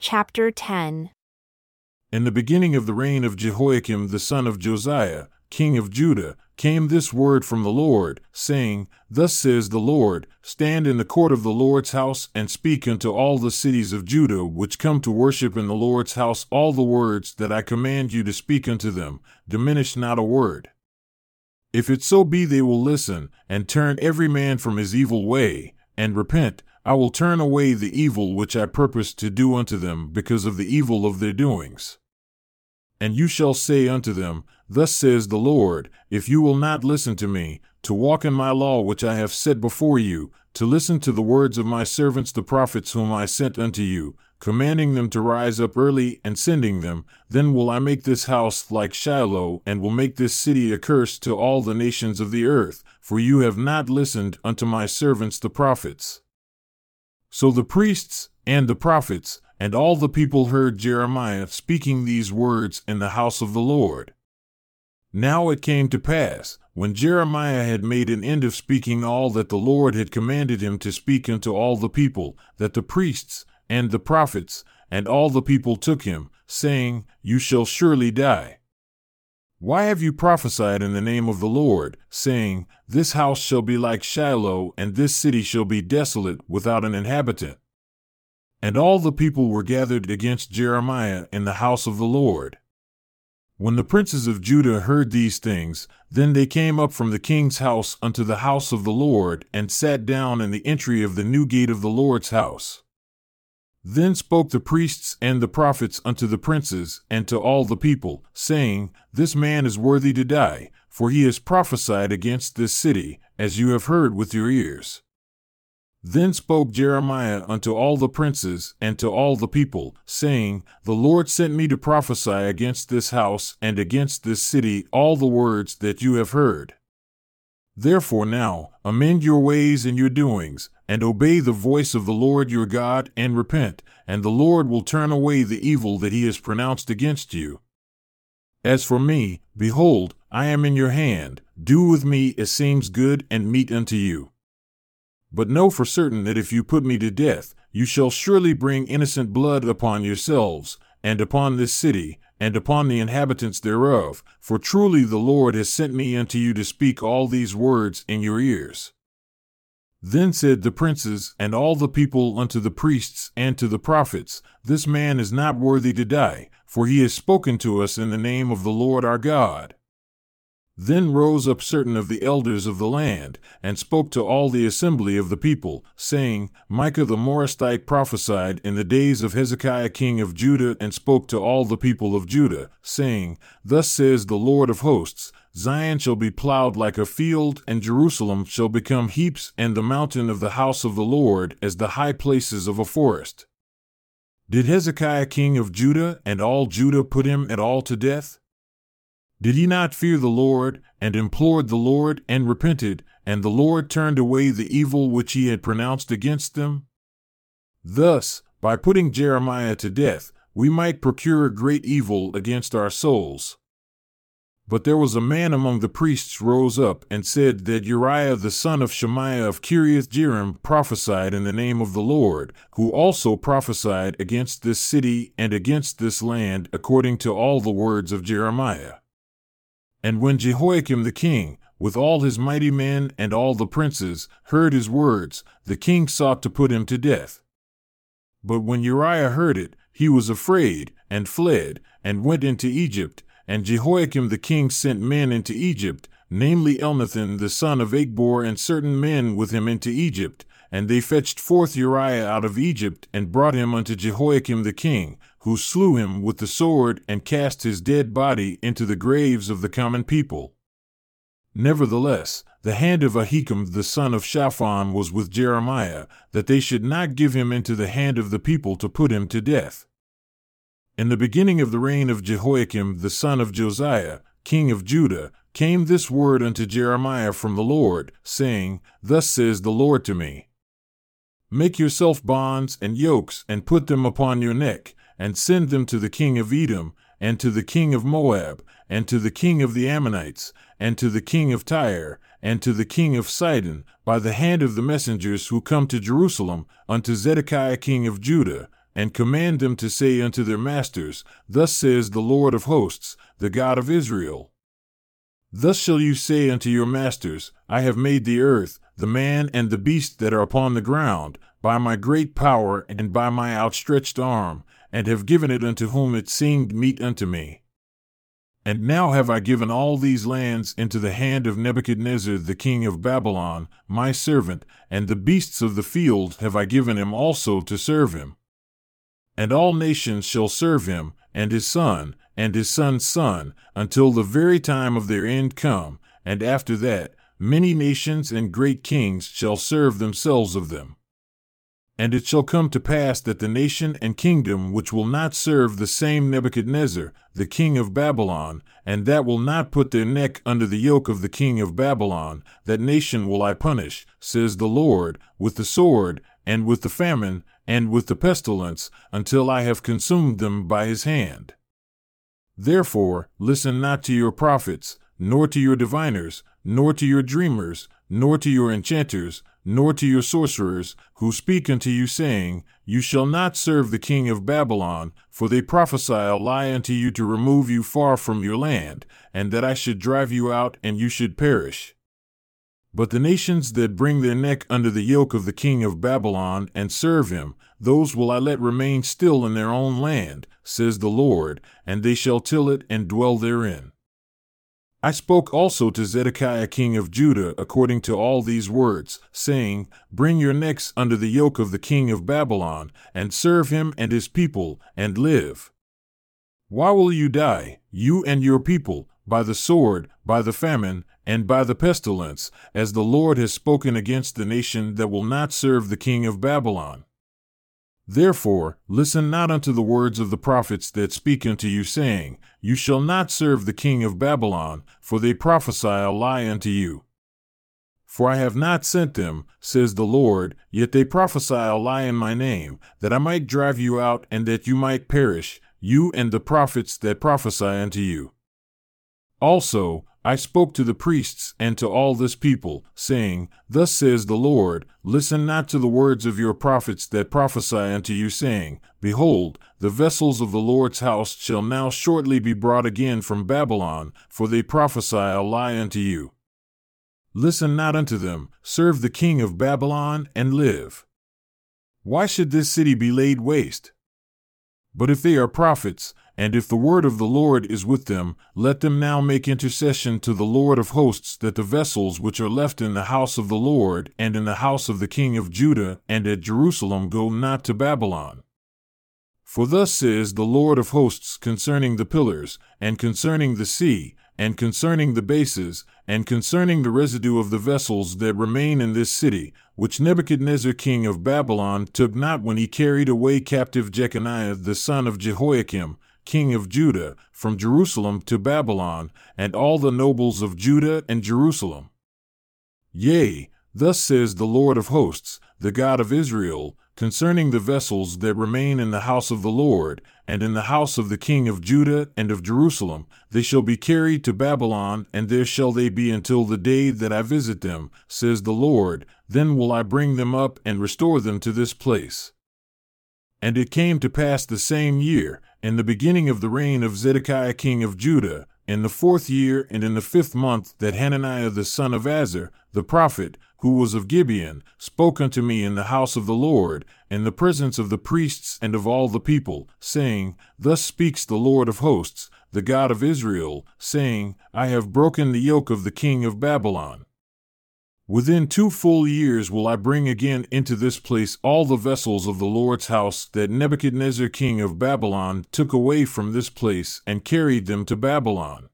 Chapter 10 In the beginning of the reign of Jehoiakim the son of Josiah, king of Judah, came this word from the Lord, saying, Thus says the Lord, Stand in the court of the Lord's house, and speak unto all the cities of Judah which come to worship in the Lord's house all the words that I command you to speak unto them, diminish not a word. If it so be they will listen, and turn every man from his evil way, and repent, I will turn away the evil which I purpose to do unto them because of the evil of their doings. And you shall say unto them, Thus says the Lord, if you will not listen to me, to walk in my law which I have set before you, to listen to the words of my servants the prophets whom I sent unto you, commanding them to rise up early and sending them, then will I make this house like Shiloh, and will make this city a curse to all the nations of the earth, for you have not listened unto my servants the prophets. So the priests and the prophets and all the people heard Jeremiah speaking these words in the house of the Lord. Now it came to pass, when Jeremiah had made an end of speaking all that the Lord had commanded him to speak unto all the people, that the priests and the prophets and all the people took him, saying, You shall surely die. Why have you prophesied in the name of the Lord, saying, This house shall be like Shiloh, and this city shall be desolate without an inhabitant? And all the people were gathered against Jeremiah in the house of the Lord. When the princes of Judah heard these things, then they came up from the king's house unto the house of the Lord, and sat down in the entry of the new gate of the Lord's house. Then spoke the priests and the prophets unto the princes and to all the people, saying, This man is worthy to die, for he has prophesied against this city, as you have heard with your ears. Then spoke Jeremiah unto all the princes and to all the people, saying, The Lord sent me to prophesy against this house and against this city all the words that you have heard. Therefore now, amend your ways and your doings, and obey the voice of the Lord your God, and repent, and the Lord will turn away the evil that he has pronounced against you. As for me, behold, I am in your hand, do with me as seems good and meet unto you. But know for certain that if you put me to death, you shall surely bring innocent blood upon yourselves, and upon this city, and upon the inhabitants thereof, for truly the Lord has sent me unto you to speak all these words in your ears. Then said the princes and all the people unto the priests and to the prophets, This man is not worthy to die, for he has spoken to us in the name of the Lord our God. Then rose up certain of the elders of the land, and spoke to all the assembly of the people, saying, Micah the Morasthite prophesied in the days of Hezekiah king of Judah, and spoke to all the people of Judah, saying, Thus says the Lord of hosts, Zion shall be plowed like a field, and Jerusalem shall become heaps, and the mountain of the house of the Lord as the high places of a forest. Did Hezekiah king of Judah and all Judah put him at all to death? Did he not fear the Lord, and implored the Lord, and repented, and the Lord turned away the evil which he had pronounced against them? Thus, by putting Jeremiah to death, we might procure great evil against our souls. But there was a man among the priests rose up and said that Uriah the son of Shemaiah of Kiriath Jearim prophesied in the name of the Lord, who also prophesied against this city and against this land according to all the words of Jeremiah. And when Jehoiakim the king, with all his mighty men and all the princes, heard his words, the king sought to put him to death. But when Uriah heard it, he was afraid, and fled, and went into Egypt, and Jehoiakim the king sent men into Egypt, namely Elnathan the son of Achbor and certain men with him into Egypt, and they fetched forth Uriah out of Egypt, and brought him unto Jehoiakim the king, who slew him with the sword and cast his dead body into the graves of the common people. Nevertheless, the hand of Ahikam the son of Shaphan was with Jeremiah, that they should not give him into the hand of the people to put him to death. In the beginning of the reign of Jehoiakim the son of Josiah, king of Judah, came this word unto Jeremiah from the Lord, saying, Thus says the Lord to me Make yourself bonds and yokes, and put them upon your neck, and send them to the king of Edom, and to the king of Moab, and to the king of the Ammonites, and to the king of Tyre, and to the king of Sidon, by the hand of the messengers who come to Jerusalem, unto Zedekiah king of Judah, and command them to say unto their masters, Thus says the Lord of hosts, the God of Israel. Thus shall you say unto your masters, I have made the earth, the man and the beast that are upon the ground, by my great power and by my outstretched arm, and have given it unto whom it seemed meet unto me. And now have I given all these lands into the hand of Nebuchadnezzar the king of Babylon, my servant, and the beasts of the field have I given him also to serve him. And all nations shall serve him, and his son, and his son's son, until the very time of their end come, and after that, many nations and great kings shall serve themselves of them. And it shall come to pass that the nation and kingdom which will not serve the same Nebuchadnezzar, the king of Babylon, and that will not put their neck under the yoke of the king of Babylon, that nation will I punish, says the Lord, with the sword, and with the famine, and with the pestilence, until I have consumed them by his hand. Therefore, listen not to your prophets, nor to your diviners, nor to your dreamers, nor to your enchanters, nor to your sorcerers, who speak unto you, saying, You shall not serve the king of Babylon, for they prophesy a lie unto you to remove you far from your land, and that I should drive you out, and you should perish. But the nations that bring their neck under the yoke of the king of Babylon and serve him, those will I let remain still in their own land, says the Lord, and they shall till it and dwell therein. I spoke also to Zedekiah king of Judah according to all these words, saying, Bring your necks under the yoke of the king of Babylon, and serve him and his people, and live. Why will you die, you and your people, by the sword, by the famine, and by the pestilence, as the Lord has spoken against the nation that will not serve the king of Babylon. Therefore, listen not unto the words of the prophets that speak unto you, saying, You shall not serve the king of Babylon, for they prophesy a lie unto you. For I have not sent them, says the Lord, yet they prophesy a lie in my name, that I might drive you out and that you might perish, you and the prophets that prophesy unto you. Also, I spoke to the priests and to all this people, saying, Thus says the Lord, Listen not to the words of your prophets that prophesy unto you, saying, Behold, the vessels of the Lord's house shall now shortly be brought again from Babylon, for they prophesy a lie unto you. Listen not unto them, serve the king of Babylon, and live. Why should this city be laid waste? But if they are prophets, and if the word of the Lord is with them, let them now make intercession to the Lord of hosts that the vessels which are left in the house of the Lord and in the house of the king of Judah and at Jerusalem go not to Babylon. For thus says the Lord of hosts concerning the pillars, and concerning the sea, and concerning the bases, and concerning the residue of the vessels that remain in this city, which Nebuchadnezzar king of Babylon took not when he carried away captive Jeconiah the son of Jehoiakim, king of Judah, from Jerusalem to Babylon, and all the nobles of Judah and Jerusalem. Yea, thus says the Lord of hosts, the God of Israel, concerning the vessels that remain in the house of the Lord, and in the house of the king of Judah and of Jerusalem, they shall be carried to Babylon, and there shall they be until the day that I visit them, says the Lord, then will I bring them up and restore them to this place. And it came to pass the same year, in the beginning of the reign of Zedekiah king of Judah, in the fourth year and in the fifth month, that Hananiah the son of Azur, the prophet, who was of Gibeon, spoke unto me in the house of the Lord, in the presence of the priests and of all the people, saying, Thus speaks the Lord of hosts, the God of Israel, saying, I have broken the yoke of the king of Babylon. Within two full years will I bring again into this place all the vessels of the Lord's house that Nebuchadnezzar king of Babylon took away from this place and carried them to Babylon.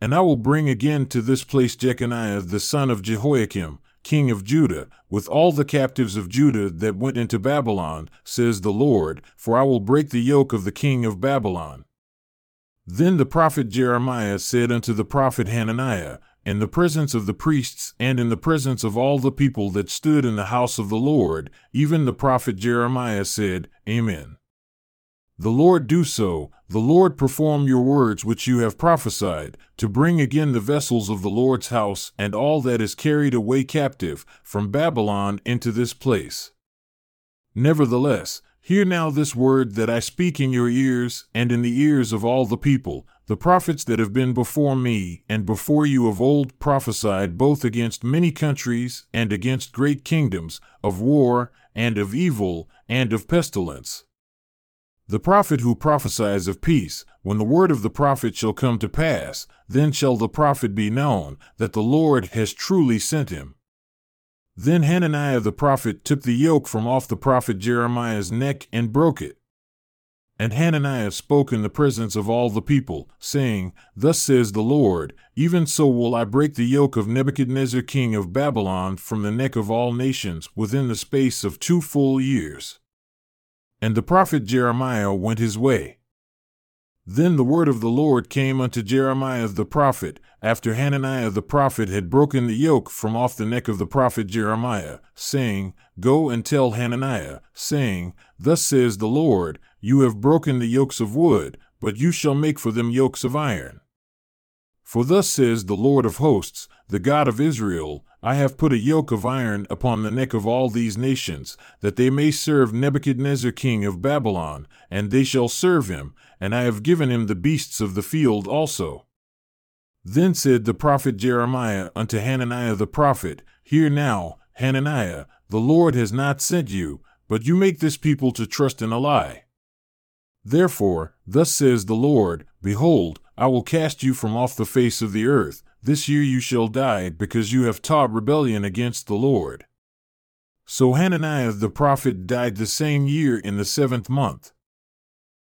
And I will bring again to this place Jeconiah the son of Jehoiakim, king of Judah, with all the captives of Judah that went into Babylon, says the Lord, for I will break the yoke of the king of Babylon. Then the prophet Jeremiah said unto the prophet Hananiah, in the presence of the priests and in the presence of all the people that stood in the house of the Lord, even the prophet Jeremiah said, Amen. The Lord do so, the Lord perform your words which you have prophesied, to bring again the vessels of the Lord's house and all that is carried away captive from Babylon into this place. Nevertheless, Hear now this word that I speak in your ears, and in the ears of all the people. The prophets that have been before me and before you of old prophesied both against many countries and against great kingdoms, of war, and of evil, and of pestilence. The prophet who prophesies of peace, when the word of the prophet shall come to pass, then shall the prophet be known that the Lord has truly sent him. Then Hananiah the prophet took the yoke from off the prophet Jeremiah's neck and broke it. And Hananiah spoke in the presence of all the people, saying, Thus says the Lord, Even so will I break the yoke of Nebuchadnezzar king of Babylon from the neck of all nations within the space of two full years. And the prophet Jeremiah went his way. Then the word of the Lord came unto Jeremiah the prophet, after Hananiah the prophet had broken the yoke from off the neck of the prophet Jeremiah, saying, Go and tell Hananiah, saying, Thus says the Lord, You have broken the yokes of wood, but you shall make for them yokes of iron. For thus says the Lord of hosts, the God of Israel, I have put a yoke of iron upon the neck of all these nations, that they may serve Nebuchadnezzar king of Babylon, and they shall serve him, and I have given him the beasts of the field also. Then said the prophet Jeremiah unto Hananiah the prophet, Hear now, Hananiah, the Lord has not sent you, but you make this people to trust in a lie. Therefore, thus says the Lord, Behold, I will cast you from off the face of the earth. This year you shall die, because you have taught rebellion against the Lord. So Hananiah the prophet died the same year in the seventh month.